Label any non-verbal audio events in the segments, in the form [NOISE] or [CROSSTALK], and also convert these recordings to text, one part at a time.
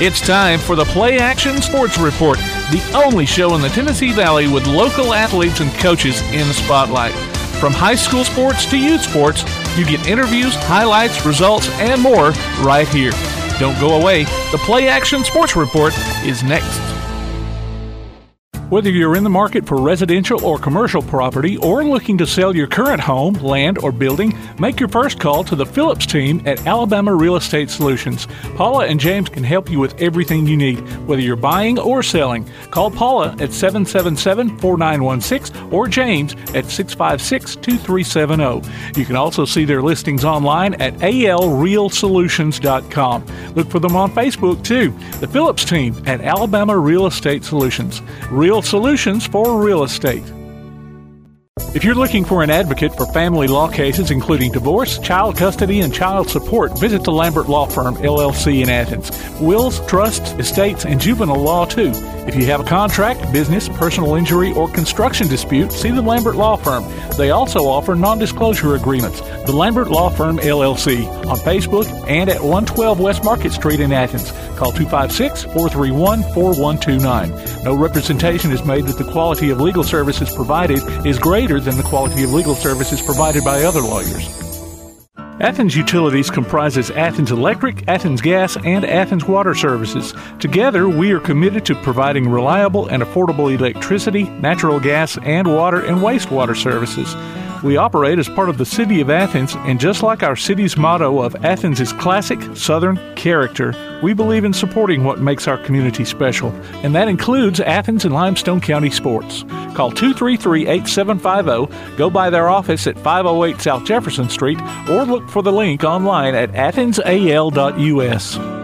It's time for the Play Action Sports Report, the only show in the Tennessee Valley with local athletes and coaches in the spotlight. From high school sports to youth sports, you get interviews, highlights, results, and more right here. Don't go away. The Play Action Sports Report is next. Whether you're in the market for residential or commercial property or looking to sell your current home, land, or building, make your first call to the Phillips team at Alabama Real Estate Solutions. Paula and James can help you with everything you need, whether you're buying or selling. Call Paula at 777 4916 or James at 656 2370. You can also see their listings online at alrealsolutions.com. Look for them on Facebook too. The Phillips team at Alabama Real Estate Solutions. Real solutions for real estate. If you're looking for an advocate for family law cases, including divorce, child custody, and child support, visit the Lambert Law Firm, LLC in Athens. Wills, trusts, estates, and juvenile law, too. If you have a contract, business, personal injury, or construction dispute, see the Lambert Law Firm. They also offer non disclosure agreements. The Lambert Law Firm, LLC, on Facebook and at 112 West Market Street in Athens. Call 256 431 4129. No representation is made that the quality of legal services provided is greater than the quality of legal services provided by other lawyers. Athens Utilities comprises Athens Electric, Athens Gas, and Athens Water Services. Together, we are committed to providing reliable and affordable electricity, natural gas, and water and wastewater services. We operate as part of the City of Athens, and just like our city's motto of Athens is classic Southern character, we believe in supporting what makes our community special, and that includes Athens and Limestone County sports. Call 233 8750, go by their office at 508 South Jefferson Street, or look for the link online at athensal.us.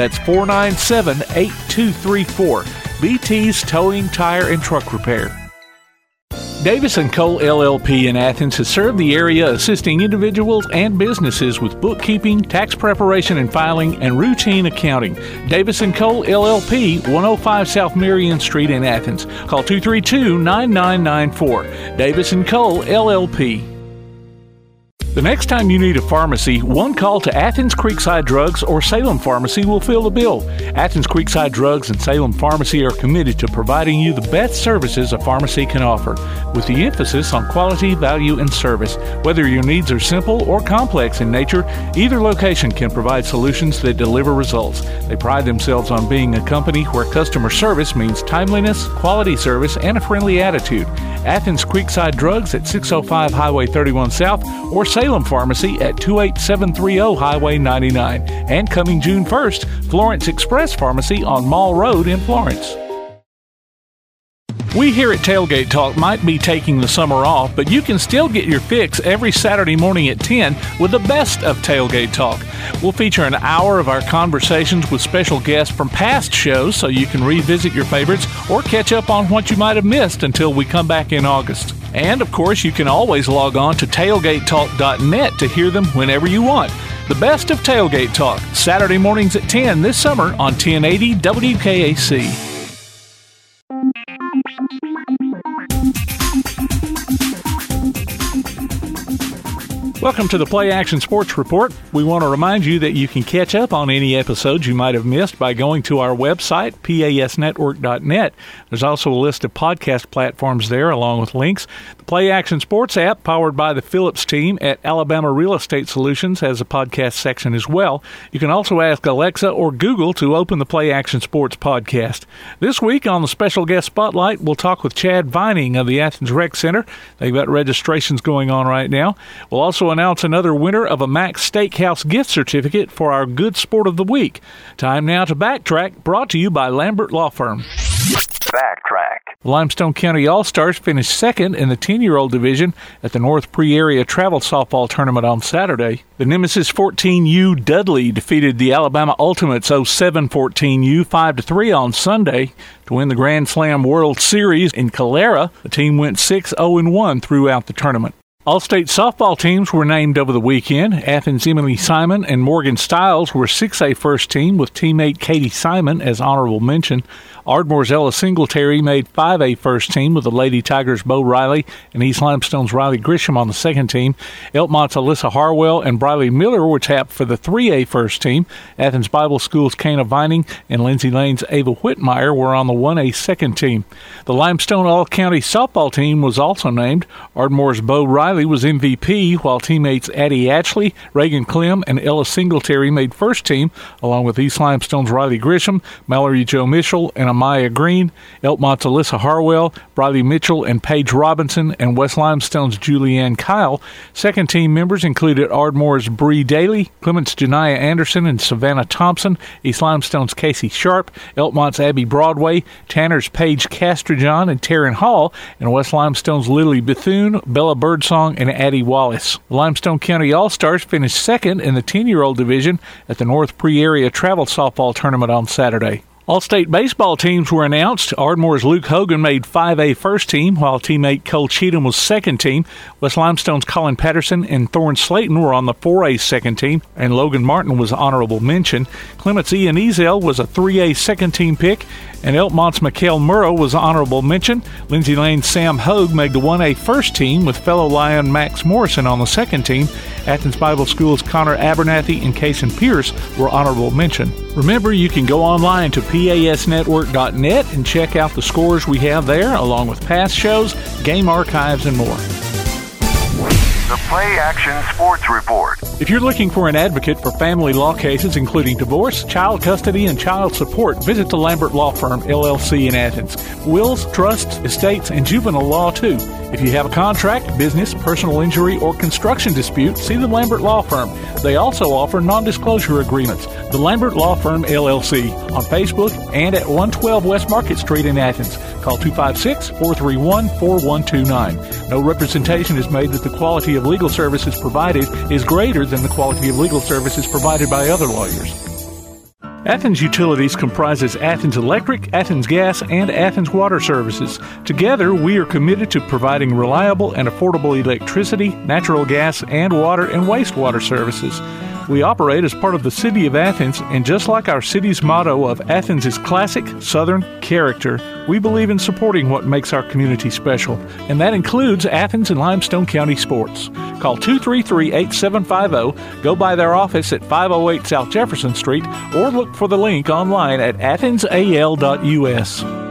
That's 497 8234. BT's Towing, Tire, and Truck Repair. Davis & Cole LLP in Athens has served the area assisting individuals and businesses with bookkeeping, tax preparation and filing, and routine accounting. Davis & Cole LLP, 105 South Marion Street in Athens. Call 232-9994. Davis & Cole LLP. The next time you need a pharmacy, one call to Athens Creekside Drugs or Salem Pharmacy will fill the bill. Athens Creekside Drugs and Salem Pharmacy are committed to providing you the best services a pharmacy can offer, with the emphasis on quality, value, and service. Whether your needs are simple or complex in nature, either location can provide solutions that deliver results. They pride themselves on being a company where customer service means timeliness, quality service, and a friendly attitude. Athens Creekside Drugs at 605 Highway 31 South or Salem Pharmacy at 28730 Highway 99. And coming June 1st, Florence Express Pharmacy on Mall Road in Florence. We here at Tailgate Talk might be taking the summer off, but you can still get your fix every Saturday morning at 10 with the best of Tailgate Talk. We'll feature an hour of our conversations with special guests from past shows so you can revisit your favorites or catch up on what you might have missed until we come back in August. And of course, you can always log on to tailgatetalk.net to hear them whenever you want. The best of Tailgate Talk, Saturday mornings at 10 this summer on 1080 WKAC. Welcome to the Play Action Sports Report. We want to remind you that you can catch up on any episodes you might have missed by going to our website, pasnetwork.net. There's also a list of podcast platforms there, along with links. The Play Action Sports app, powered by the Phillips team at Alabama Real Estate Solutions, has a podcast section as well. You can also ask Alexa or Google to open the Play Action Sports podcast. This week on the special guest spotlight, we'll talk with Chad Vining of the Athens Rec Center. They've got registrations going on right now. We'll also announce another winner of a Max Steakhouse gift certificate for our Good Sport of the Week. Time now to backtrack, brought to you by Lambert Law Firm. Backtrack. Limestone County All Stars finished second in the 10 year old division at the North Pre Area Travel Softball Tournament on Saturday. The Nemesis 14U Dudley defeated the Alabama Ultimates 07 14U 5 3 on Sunday to win the Grand Slam World Series in Calera. The team went 6 0 1 throughout the tournament. All state softball teams were named over the weekend. Athens Emily Simon and Morgan Stiles were 6A first team with teammate Katie Simon as honorable mention. Ardmore's Ella Singletary made 5A first team with the Lady Tigers' Bo Riley and East Limestone's Riley Grisham on the second team. Elkmont's Alyssa Harwell and Briley Miller were tapped for the 3A first team. Athens Bible School's Kana Vining and Lindsay Lane's Ava Whitmire were on the 1A second team. The Limestone All County softball team was also named. Ardmore's Bo Riley was MVP, while teammates Addie Ashley, Reagan Clem, and Ella Singletary made first team, along with East Limestone's Riley Grisham, Mallory Joe Mitchell, and Amaya Green, Elkmont's Alyssa Harwell, Briley Mitchell, and Paige Robinson, and West Limestone's Julianne Kyle. Second team members included Ardmore's Bree Daly, Clement's Janiyah Anderson, and Savannah Thompson, East Limestone's Casey Sharp, Elkmont's Abby Broadway, Tanner's Paige Castrojohn, and Taryn Hall, and West Limestone's Lily Bethune, Bella Birdsong, and Addie Wallace. Limestone County All Stars finished second in the 10 year old division at the North Pre Area Travel Softball Tournament on Saturday. All state baseball teams were announced. Ardmore's Luke Hogan made 5A first team, while teammate Cole Cheatham was second team. West Limestone's Colin Patterson and Thorne Slayton were on the 4A second team, and Logan Martin was honorable mention. Clements Ian Ezel was a 3A second team pick, and Elkmont's Mikhail Murrow was honorable mention. Lindsay Lane's Sam Hogue made the 1A first team with fellow Lion Max Morrison on the second team. Athens Bible School's Connor Abernathy and Kason Pierce were honorable mention. Remember, you can go online to pasnetwork.net and check out the scores we have there, along with past shows, game archives, and more. The Play Action Sports Report. If you're looking for an advocate for family law cases, including divorce, child custody, and child support, visit the Lambert Law Firm, LLC in Athens. Wills, trusts, estates, and juvenile law, too. If you have a contract, business, personal injury, or construction dispute, see the Lambert Law Firm. They also offer non disclosure agreements. The Lambert Law Firm, LLC, on Facebook and at 112 West Market Street in Athens. Call 256 431 4129. No representation is made that the quality of legal services provided is greater than the quality of legal services provided by other lawyers. Athens Utilities comprises Athens Electric, Athens Gas, and Athens Water Services. Together, we are committed to providing reliable and affordable electricity, natural gas, and water and wastewater services. We operate as part of the City of Athens, and just like our city's motto of Athens is classic Southern character, we believe in supporting what makes our community special, and that includes Athens and Limestone County sports. Call 233 8750, go by their office at 508 South Jefferson Street, or look for the link online at athensal.us.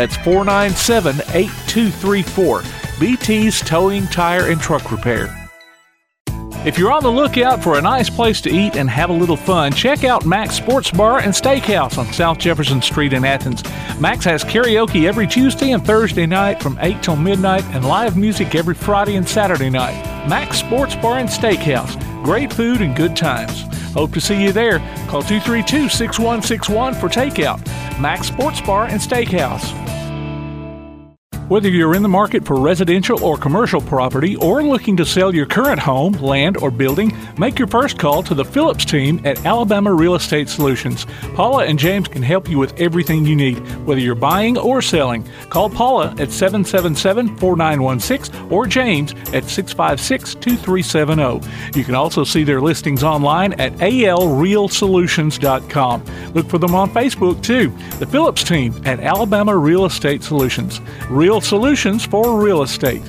That's 497 8234. BT's Towing, Tire, and Truck Repair. If you're on the lookout for a nice place to eat and have a little fun, check out Max Sports Bar and Steakhouse on South Jefferson Street in Athens. Max has karaoke every Tuesday and Thursday night from 8 till midnight and live music every Friday and Saturday night. Max Sports Bar and Steakhouse. Great food and good times. Hope to see you there. Call 232 6161 for takeout. Max Sports Bar and Steakhouse. Whether you're in the market for residential or commercial property or looking to sell your current home, land, or building, make your first call to the Phillips team at Alabama Real Estate Solutions. Paula and James can help you with everything you need, whether you're buying or selling. Call Paula at 777 4916 or James at 656 2370. You can also see their listings online at alrealsolutions.com. Look for them on Facebook too. The Phillips team at Alabama Real Estate Solutions. Real solutions for real estate.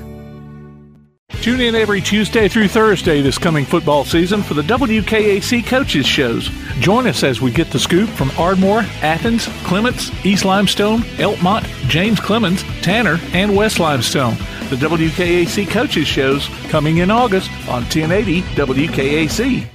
Tune in every Tuesday through Thursday this coming football season for the WKAC Coaches Shows. Join us as we get the scoop from Ardmore, Athens, Clements, East Limestone, Elkmont, James Clemens, Tanner, and West Limestone. The WKAC Coaches Shows coming in August on 1080 WKAC.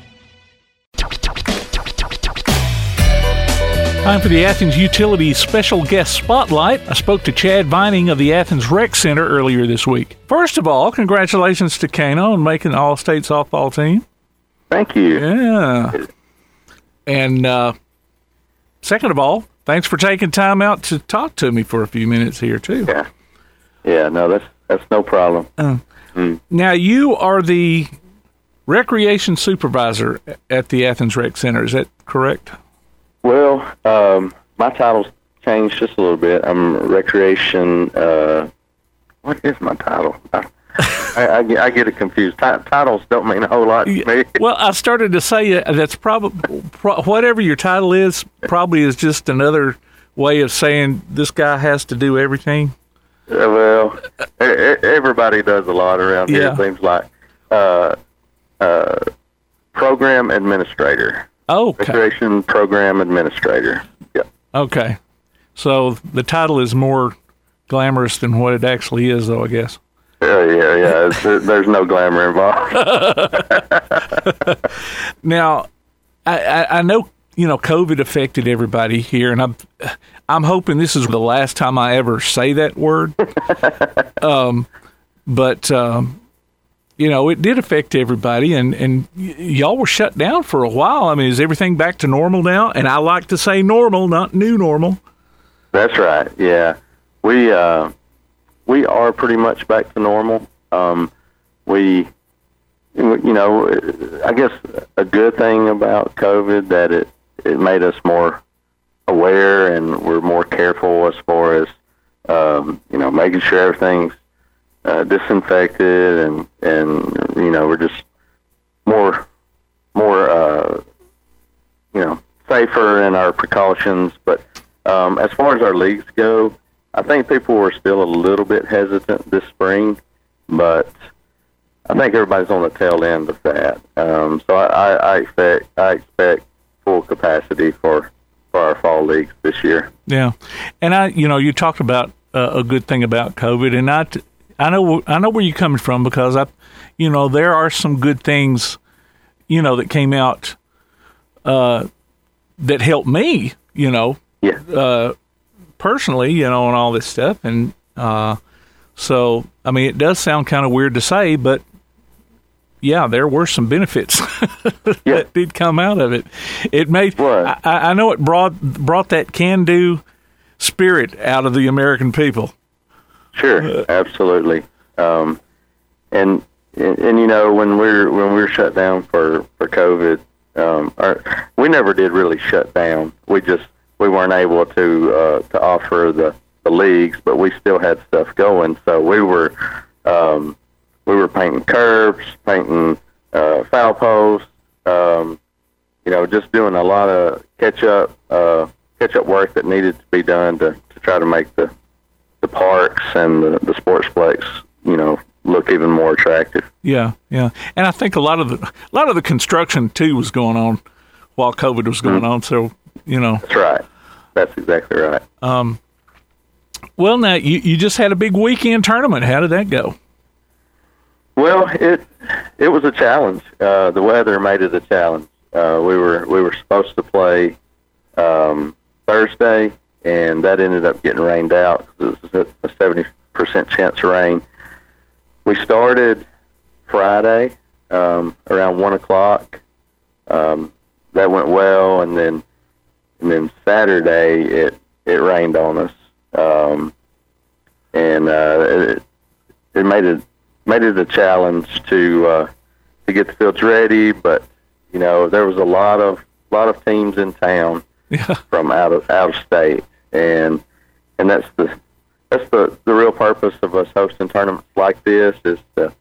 Time for the Athens Utilities special guest spotlight. I spoke to Chad Vining of the Athens Rec Center earlier this week. First of all, congratulations to Kano on making the All State softball team. Thank you. Yeah. And uh, second of all, thanks for taking time out to talk to me for a few minutes here too. Yeah. Yeah. No, that's that's no problem. Now you are the recreation supervisor at the Athens Rec Center. Is that correct? Well, um, my title's changed just a little bit. I'm recreation. Uh, what is my title? I, I, I, get, I get it confused. Ti- titles don't mean a whole lot to me. [LAUGHS] Well, I started to say uh, that's probably pro- whatever your title is. Probably is just another way of saying this guy has to do everything. Well, everybody does a lot around here. Yeah. It seems like uh, uh, program administrator, Okay. recreation program administrator. Yeah. Okay. So the title is more glamorous than what it actually is, though. I guess. Yeah, yeah, yeah. It's- there- There's no glamour involved. [LAUGHS] [LAUGHS] Now, I, I, I know you know COVID affected everybody here, and I'm I'm hoping this is the last time I ever say that word. [LAUGHS] um, but um, you know, it did affect everybody, and and y- y'all were shut down for a while. I mean, is everything back to normal now? And I like to say normal, not new normal. That's right. Yeah, we uh, we are pretty much back to normal. Um, we, you know, I guess a good thing about COVID that it it made us more aware and we're more careful as far as um, you know making sure everything's uh, disinfected and and you know we're just more more uh, you know safer in our precautions. But um, as far as our leagues go, I think people were still a little bit hesitant this spring, but I think everybody's on the tail end of that. Um, so I, I, expect I expect full capacity for for our fall leagues this year. Yeah, and I, you know, you talked about uh, a good thing about COVID, and I, I know, I know where you're coming from because I, you know, there are some good things, you know, that came out, uh, that helped me, you know, Yeah, uh, personally, you know, and all this stuff, and uh, so I mean, it does sound kind of weird to say, but yeah, there were some benefits [LAUGHS] Yeah. that did come out of it. It made Right. I, I know it brought brought that can do spirit out of the American people. Sure, absolutely. Um, and, and and you know when we're when we were shut down for for COVID, um, our, we never did really shut down. We just we weren't able to uh, to offer the the leagues, but we still had stuff going. So we were um, we were painting curbs, painting uh, foul posts. Um, you know, just doing a lot of catch up uh, catch up work that needed to be done to, to try to make the the parks and the, the sportsplex, you know, look even more attractive. Yeah, yeah, and I think a lot of the a lot of the construction too was going on while COVID was going on. So you know, That's right. That's exactly right. Um, well, now you you just had a big weekend tournament. How did that go? Well, it it was a challenge. Uh, the weather made it a challenge. Uh, we were we were supposed to play um, Thursday, and that ended up getting rained out. It was a seventy percent chance of rain. We started Friday um, around one o'clock. Um, that went well, and then and then Saturday it it rained on us, um, and uh, it, it made it made it a challenge to uh, to get the fields ready. But you know, there was a lot of lot of teams in town [LAUGHS] Yeah, from out of out of state, and and that's the that's the the real purpose of us hosting tournaments like this is to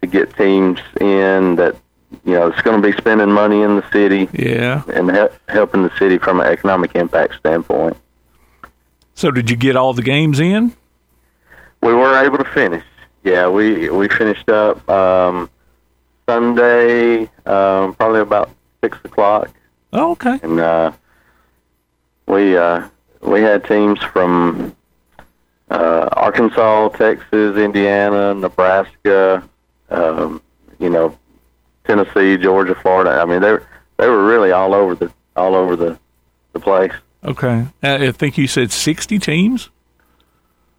to get teams in that you know it's going to be spending money in the city yeah. and he- helping the city from an economic impact standpoint. So did you get all the games in? We were able to finish. yeah, we we finished up um, Sunday, um, probably about six o'clock, Oh, okay. and uh, we uh, we had teams from uh, Arkansas, Texas, Indiana, Nebraska, um, you know, Tennessee, Georgia, Florida. I mean, they were they were really all over the all over the the place. Okay. Uh, I think you said 60 teams?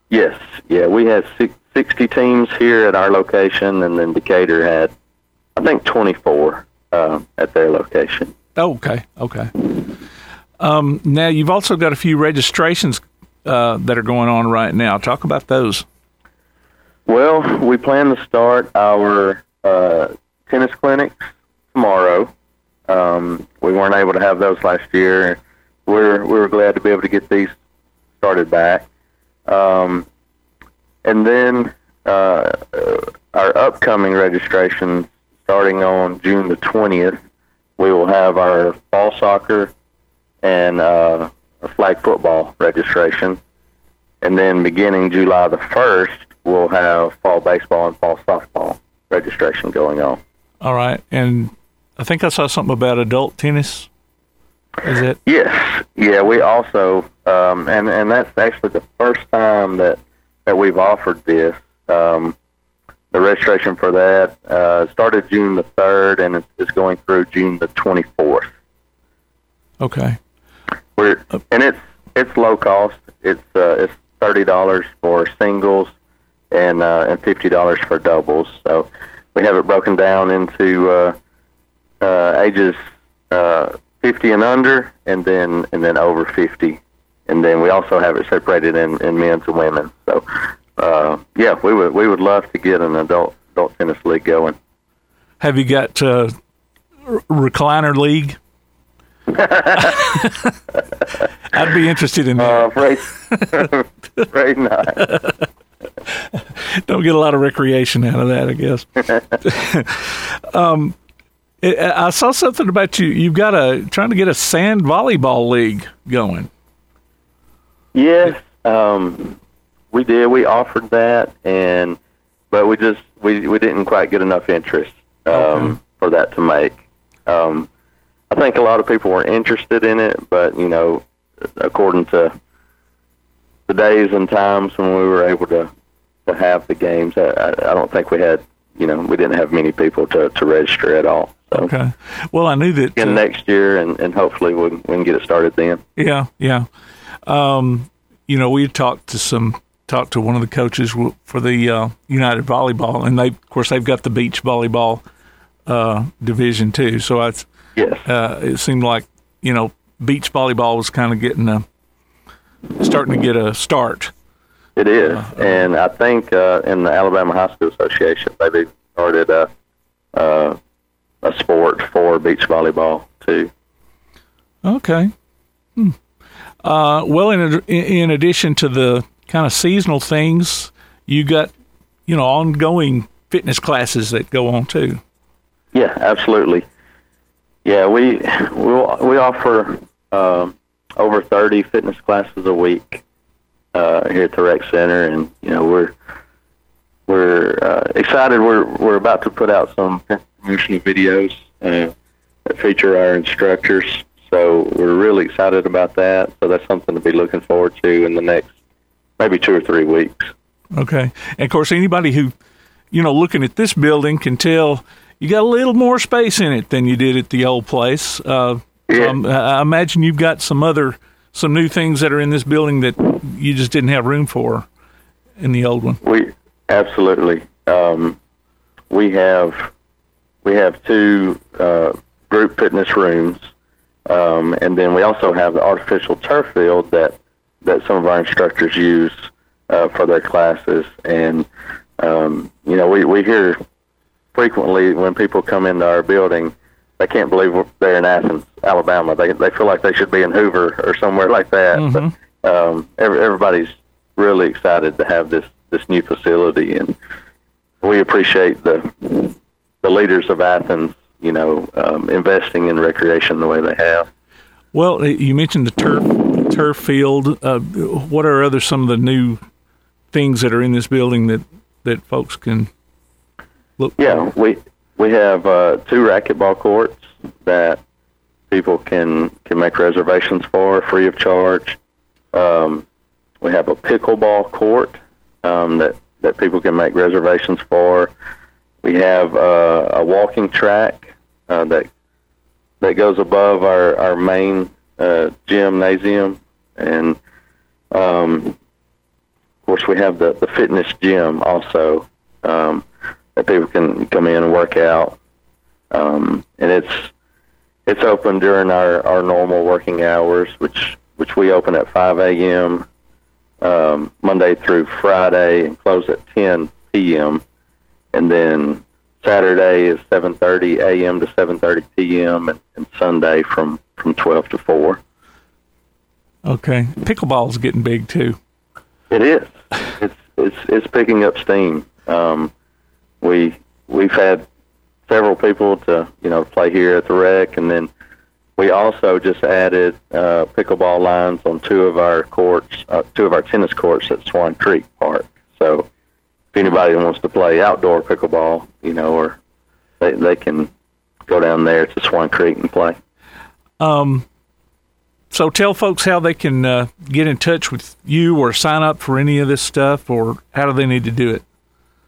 Yes, yeah, we had six, 60 teams here at our location, and then Decatur had, I think, 24 uh, at their location. Oh, okay. Okay. Um, now, you've also got a few registrations uh, that are going on right now. Talk about those. Well, we plan to start our uh, tennis clinics tomorrow. Um, we weren't able to have those last year. We're we were glad to be able to get these started back. Um, and then uh, our upcoming registration starting on June the twentieth, we will have our fall soccer and uh, flag football registration. And then beginning July the 1st, we'll have fall baseball and fall softball registration going on. All right. And I think I saw something about adult tennis. Is it? Yes, yeah, we also, um, and and that's actually the first time that that we've offered this. Um, the registration for that uh, started June the third, and it's, it's going through June the twenty fourth. Okay. We're and it's it's low cost. It's uh, it's thirty dollars for singles and uh, and fifty dollars for doubles. So we have it broken down into uh, uh, ages uh, fifty and under, and then and then over fifty, and then we also have it separated in, in men's and women. So uh, yeah, we would we would love to get an adult adult tennis league going. Have you got uh, recliner league? [LAUGHS] I'd be interested in that. Uh, afraid, afraid not. Don't get a lot of recreation out of that, I guess. [LAUGHS] um, I I saw something about you. You've got a trying to get a sand volleyball league going. Yes, um, we did. We offered that, and but we just we we didn't quite get enough interest um, Okay. for that to make. Um, I think a lot of people were interested in it, but you know, according to the days and times when we were able to to have the games, I, I don't think we had you know we didn't have many people to to register at all. So Okay. Well, I knew that. again uh, next year, and and hopefully we can, we can get it started then. Yeah, yeah. Um, you know, we talked to some talked to one of the coaches for the uh, United Volleyball, and they, of course, they've got the beach volleyball uh, division too. So I, Yes. uh, it seemed like you know, beach volleyball was kind of getting a starting to get a start. It is, Uh-huh. and I think uh, in the Alabama High School Association, they've started a uh, a sport for beach volleyball too. Okay. Hmm. Uh, well, in, in addition to the kind of seasonal things, you got you know ongoing fitness classes that go on too. Yeah, absolutely. Yeah, we we we offer um, over thirty fitness classes a week uh, here at the rec center, and you know we're we're uh, excited. We're we're about to put out some promotional videos uh, that feature our instructors. So we're really excited about that. So that's something to be looking forward to in the next maybe two or three weeks. Okay. And of course, anybody who, you know, looking at this building can tell you got a little more space in it than you did at the old place. Uh, Yeah. um, I imagine you've got some other, some new things that are in this building that you just didn't have room for in the old one. We absolutely. Um, we have we have two uh, group fitness rooms, um, and then we also have the artificial turf field that that some of our instructors use uh, for their classes. And um, you know, we we hear frequently when people come into our building, they can't believe they're in Athens, Alabama. They they feel like they should be in Hoover or somewhere like that. But um, every, everybody's really excited to have this this new facility, and we appreciate the the leaders of Athens, you know, um, investing in recreation the way they have. Well, uh, you mentioned the turf turf field. Uh, what are other some of the new things that are in this building that that folks can look? Yeah, we we have uh, two racquetball courts that people can can make reservations for free of charge. Um, we have a pickleball court um, that that people can make reservations for. We have uh, a walking track uh, that that goes above our our main uh, gymnasium, and um, of course we have the the fitness gym also um, that people can come in and work out. Um, and it's it's open during our, our normal working hours, which which we open at 5 a.m. Um, Monday through Friday and close at 10 p.m. And then Saturday is 7:30 a.m. to 7:30 p.m. And, and Sunday from from 12 to 4. Okay, pickleball's getting big too. It is. It's it's it's picking up steam. Um, we we've had several people to you know play here at the rec, and then we also just added uh, pickleball lines on two of our courts, uh, two of our tennis courts at Swan Creek Park. So if anybody wants to play outdoor pickleball, you know, or they they can go down there to Swan Creek and play. Um, so tell folks how they can uh, get in touch with you or sign up for any of this stuff, or how do they need to do it?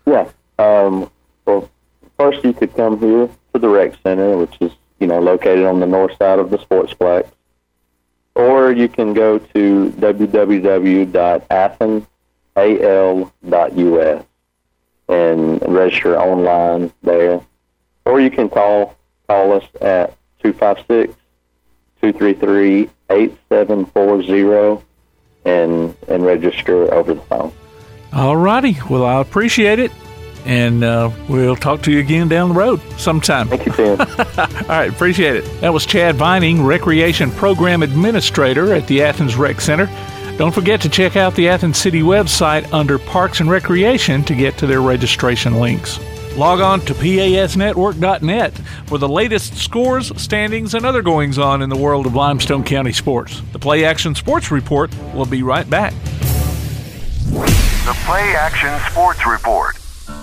Yeah. Um, well, first you could come here to the rec center, which is you know located on the north side of the sportsplex, or you can go to www.athensal.us and register online there, or you can call call us at 256 233 8740 and and register over the phone. All righty. Well, I appreciate it. And uh, we'll talk to you again down the road sometime. Thank you, Tim. [LAUGHS] All right, appreciate it. That was Chad Vining, Recreation Program Administrator at the Athens Rec Center. Don't forget to check out the Athens City website under Parks and Recreation to get to their registration links. Log on to PASnetwork.net for the latest scores, standings, and other goings on in the world of Limestone County sports. The Play Action Sports Report will be right back. The Play Action Sports Report.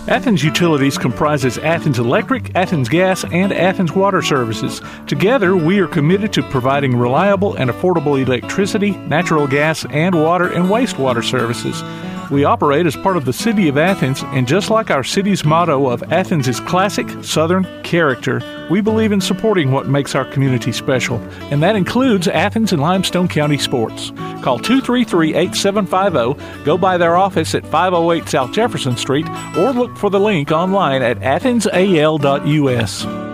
Athens Utilities comprises Athens Electric, Athens Gas, and Athens Water Services. Together, we are committed to providing reliable and affordable electricity, natural gas, and water and wastewater services. We operate as part of the City of Athens, and just like our city's motto of Athens is classic Southern character, we believe in supporting what makes our community special, and that includes Athens and Limestone County sports. Call 233 8750, go by their office at 508 South Jefferson Street, or look for the link online at athensal.us.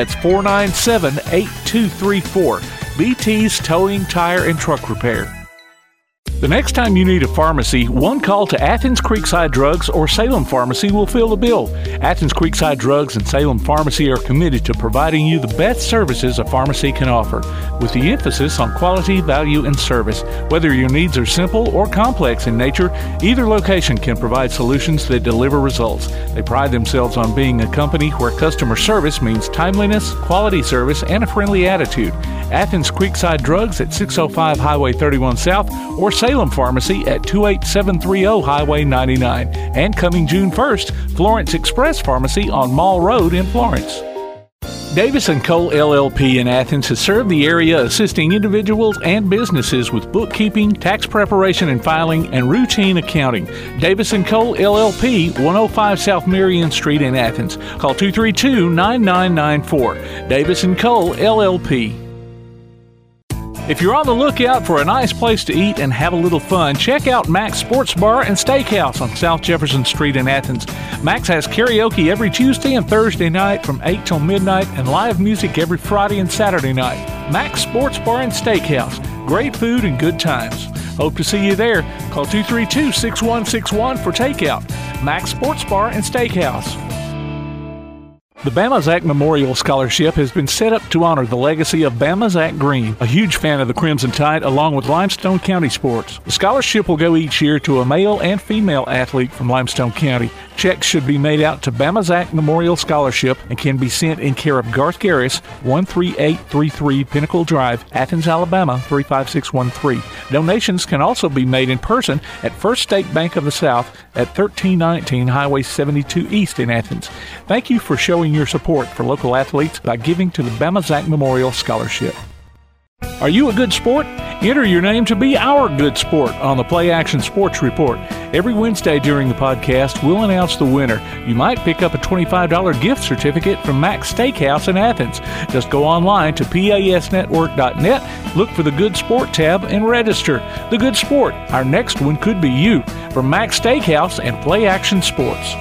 That's 497 8234. BT's Towing, Tire, and Truck Repair. The next time you need a pharmacy, one call to Athens Creekside Drugs or Salem Pharmacy will fill the bill. Athens Creekside Drugs and Salem Pharmacy are committed to providing you the best services a pharmacy can offer, with the emphasis on quality, value, and service. Whether your needs are simple or complex in nature, either location can provide solutions that deliver results. They pride themselves on being a company where customer service means timeliness, quality service, and a friendly attitude. Athens Creekside Drugs at 605 Highway 31 South or Salem Pharmacy at 28730 Highway 99. And coming June 1st, Florence Express Pharmacy on Mall Road in Florence. Davis & Cole LLP in Athens has served the area assisting individuals and businesses with bookkeeping, tax preparation and filing, and routine accounting. Davis & Cole LLP, 105 South Marion Street in Athens. Call 232-9994. Davis & Cole LLP. If you're on the lookout for a nice place to eat and have a little fun, check out Max Sports Bar and Steakhouse on South Jefferson Street in Athens. Max has karaoke every Tuesday and Thursday night from 8 till midnight and live music every Friday and Saturday night. Max Sports Bar and Steakhouse. Great food and good times. Hope to see you there. Call 232 6161 for takeout. Max Sports Bar and Steakhouse. The Bama Zach Memorial Scholarship has been set up to honor the legacy of Bama Zach Green, a huge fan of the Crimson Tide, along with Limestone County sports. The scholarship will go each year to a male and female athlete from Limestone County. Checks should be made out to Bama Zach Memorial Scholarship and can be sent in care of Garth Garris, 13833 Pinnacle Drive, Athens, Alabama 35613. Donations can also be made in person at First State Bank of the South at 1319 Highway 72 East in Athens. Thank you for showing your support for local athletes by giving to the Bama Zach Memorial Scholarship. Are you a good sport? Enter your name to be our good sport on the Play Action Sports Report. Every Wednesday during the podcast, we'll announce the winner. You might pick up a $25 gift certificate from Max Steakhouse in Athens. Just go online to pasnetwork.net, look for the Good Sport tab, and register. The Good Sport. Our next one could be you from Max Steakhouse and Play Action Sports.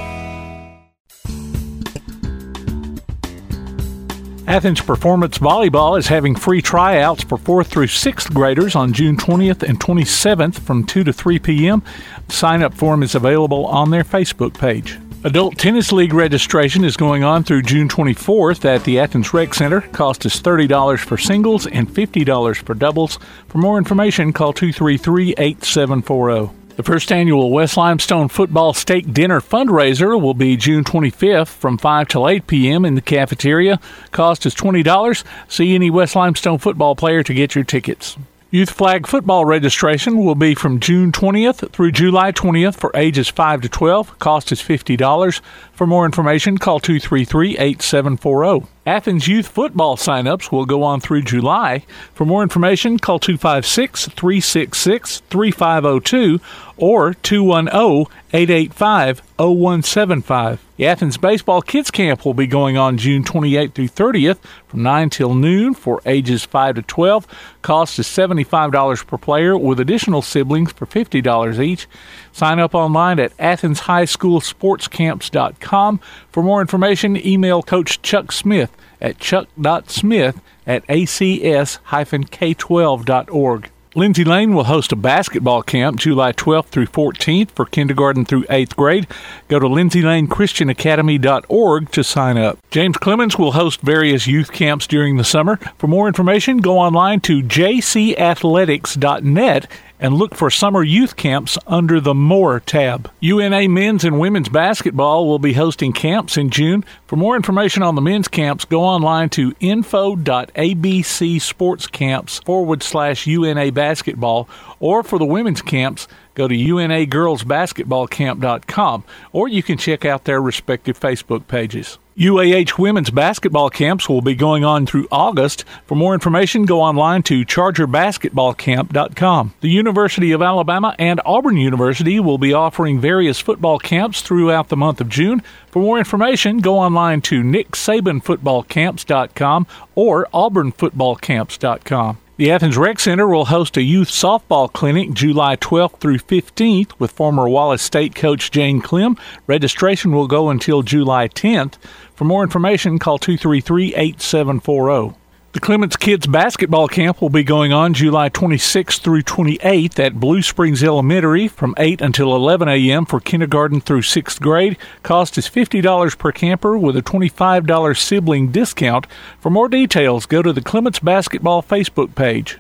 Athens Performance Volleyball is having free tryouts for 4th through 6th graders on June 20th and 27th from 2 to 3 p.m. Sign up form is available on their Facebook page. Adult Tennis League registration is going on through June 24th at the Athens Rec Center. Cost is $30 for singles and $50 for doubles. For more information, call 233 8740. The first annual West Limestone Football Steak Dinner fundraiser will be June 25th from 5 till 8 p.m. in the cafeteria. Cost is $20. See any West Limestone football player to get your tickets. Youth flag football registration will be from June 20th through July 20th for ages 5 to 12. Cost is $50. For more information, call 233 8740. Athens Youth football signups will go on through July. For more information, call 256 366 3502 or 210 885 0175. The Athens Baseball Kids Camp will be going on June 28th through 30th from 9 till noon for ages 5 to 12. Cost is $75 per player with additional siblings for $50 each. Sign up online at athenshighschoolsportscamps.com. For more information, email Coach Chuck Smith at chuck.smith at acs-k12.org. Lindsay Lane will host a basketball camp July 12th through 14th for kindergarten through 8th grade. Go to lindsaylanechristianacademy.org to sign up. James Clemens will host various youth camps during the summer. For more information, go online to jcathletics.net and look for summer youth camps under the More tab. UNA men's and women's basketball will be hosting camps in June. For more information on the men's camps, go online to info.abcsportscamps forward slash UNA basketball, or for the women's camps, go to unagirlsbasketballcamp.com, or you can check out their respective Facebook pages. UAH women's basketball camps will be going on through August. For more information, go online to chargerbasketballcamp.com. The University of Alabama and Auburn University will be offering various football camps throughout the month of June. For more information, go online to nicksabanfootballcamps.com or auburnfootballcamps.com. The Athens Rec Center will host a youth softball clinic July 12th through 15th with former Wallace State coach Jane Clem. Registration will go until July 10th. For more information, call 233 8740. The Clements Kids Basketball Camp will be going on July 26th through 28th at Blue Springs Elementary from 8 until 11 a.m. for kindergarten through 6th grade. Cost is $50 per camper with a $25 sibling discount. For more details, go to the Clements Basketball Facebook page.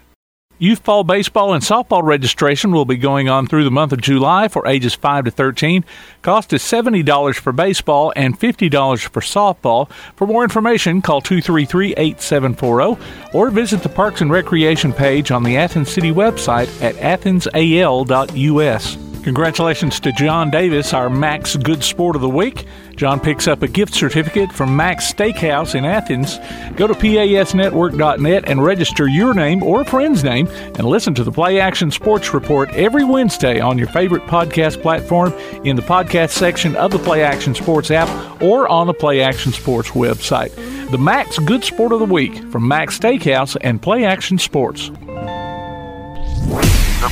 Youth fall baseball and softball registration will be going on through the month of July for ages 5 to 13. Cost is $70 for baseball and $50 for softball. For more information, call 233 8740 or visit the Parks and Recreation page on the Athens City website at athensal.us. Congratulations to John Davis, our Max Good Sport of the Week. John picks up a gift certificate from Max Steakhouse in Athens. Go to pasnetwork.net and register your name or a friend's name and listen to the Play Action Sports Report every Wednesday on your favorite podcast platform in the podcast section of the Play Action Sports app or on the Play Action Sports website. The Max Good Sport of the Week from Max Steakhouse and Play Action Sports. The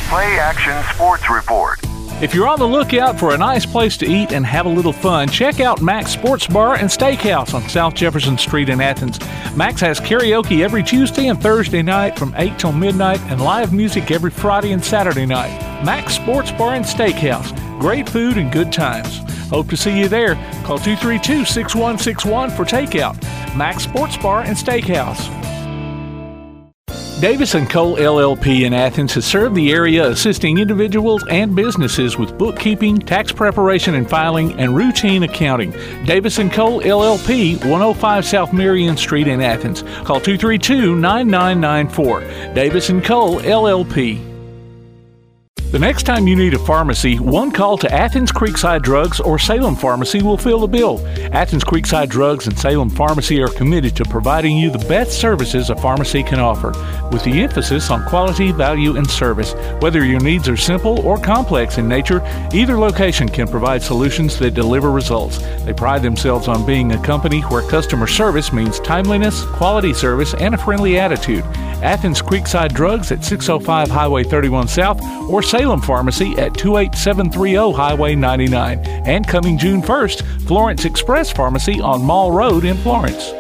Play Action Sports Report. If you're on the lookout for a nice place to eat and have a little fun, check out Max Sports Bar and Steakhouse on South Jefferson Street in Athens. Max has karaoke every Tuesday and Thursday night from 8 till midnight and live music every Friday and Saturday night. Max Sports Bar and Steakhouse. Great food and good times. Hope to see you there. Call 232 6161 for takeout. Max Sports Bar and Steakhouse. Davis & Cole LLP in Athens has served the area assisting individuals and businesses with bookkeeping, tax preparation and filing, and routine accounting. Davis & Cole LLP, 105 South Marion Street in Athens. Call 232-9994. Davis & Cole LLP. The next time you need a pharmacy, one call to Athens Creekside Drugs or Salem Pharmacy will fill the bill. Athens Creekside Drugs and Salem Pharmacy are committed to providing you the best services a pharmacy can offer, with the emphasis on quality, value, and service. Whether your needs are simple or complex in nature, either location can provide solutions that deliver results. They pride themselves on being a company where customer service means timeliness, quality service, and a friendly attitude. Athens Creekside Drugs at 605 Highway 31 South or Salem Pharmacy at 28730 Highway 99. And coming June 1st, Florence Express Pharmacy on Mall Road in Florence.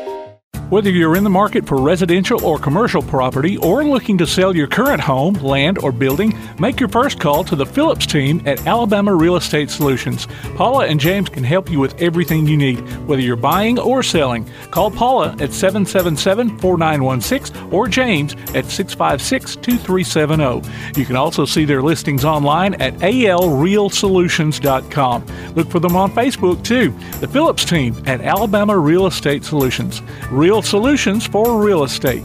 Whether you're in the market for residential or commercial property or looking to sell your current home, land, or building, make your first call to the Phillips team at Alabama Real Estate Solutions. Paula and James can help you with everything you need, whether you're buying or selling. Call Paula at 777 4916 or James at 656 2370. You can also see their listings online at alrealsolutions.com. Look for them on Facebook too. The Phillips team at Alabama Real Estate Solutions. Real solutions for real estate.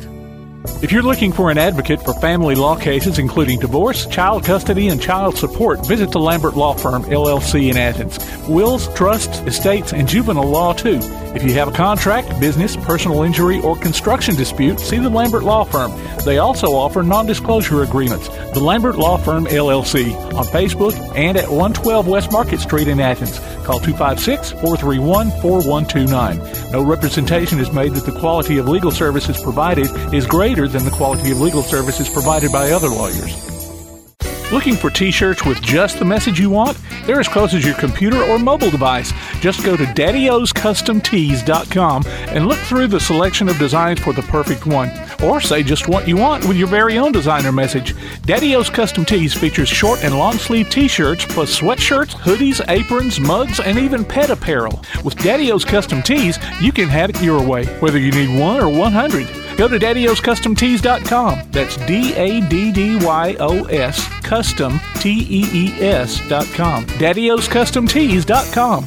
If you're looking for an advocate for family law cases, including divorce, child custody, and child support, visit the Lambert Law Firm, LLC in Athens. Wills, trusts, estates, and juvenile law, too. If you have a contract, business, personal injury, or construction dispute, see the Lambert Law Firm. They also offer non disclosure agreements. The Lambert Law Firm, LLC, on Facebook and at 112 West Market Street in Athens. Call 256 431 4129. No representation is made that the quality of legal services provided is greater than the quality of legal services provided by other lawyers. Looking for t shirts with just the message you want? They're as close as your computer or mobile device. Just go to daddyoscustomtees.com and look through the selection of designs for the perfect one. Or say just what you want with your very own designer message. Daddy O's Custom Tees features short and long sleeve t shirts, plus sweatshirts, hoodies, aprons, mugs, and even pet apparel. With Daddy O's Custom Tees, you can have it your way, whether you need one or 100. Go to daddyoscustomtees.com. That's D A D D Y O S custom T E E S.com. daddyoscustomtees.com.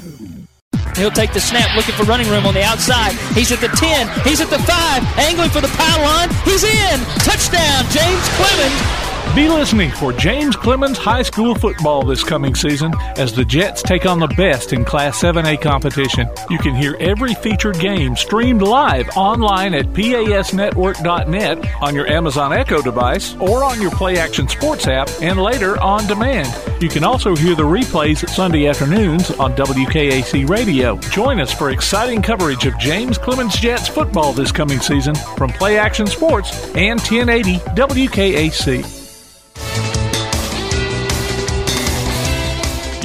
He'll take the snap, looking for running room on the outside. He's at the 10. He's at the 5. Angling for the pylon. He's in. Touchdown, James Clemens. Be listening for James Clemens High School football this coming season as the Jets take on the best in Class 7A competition. You can hear every featured game streamed live online at pasnetwork.net on your Amazon Echo device or on your Play Action Sports app and later on demand. You can also hear the replays Sunday afternoons on WKAC Radio. Join us for exciting coverage of James Clemens Jets football this coming season from Play Action Sports and 1080 WKAC.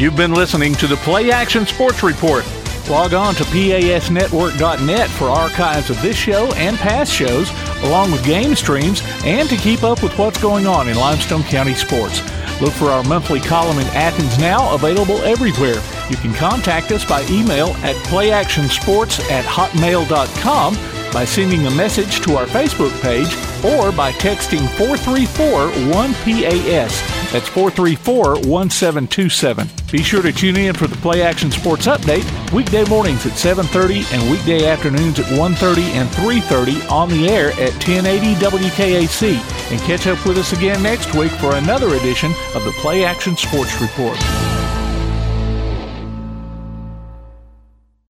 You've been listening to the Play Action Sports Report. Log on to pasnetwork.net for archives of this show and past shows, along with game streams, and to keep up with what's going on in Limestone County sports. Look for our monthly column in Athens Now, available everywhere. You can contact us by email at playactionsports at hotmail.com, by sending a message to our Facebook page, or by texting 434 1PAS. That's 434 1727. Be sure to tune in for the Play Action Sports Update weekday mornings at 7:30 and weekday afternoons at 1:30 and 3:30 on the air at 1080 WKAC. And catch up with us again next week for another edition of the Play Action Sports Report.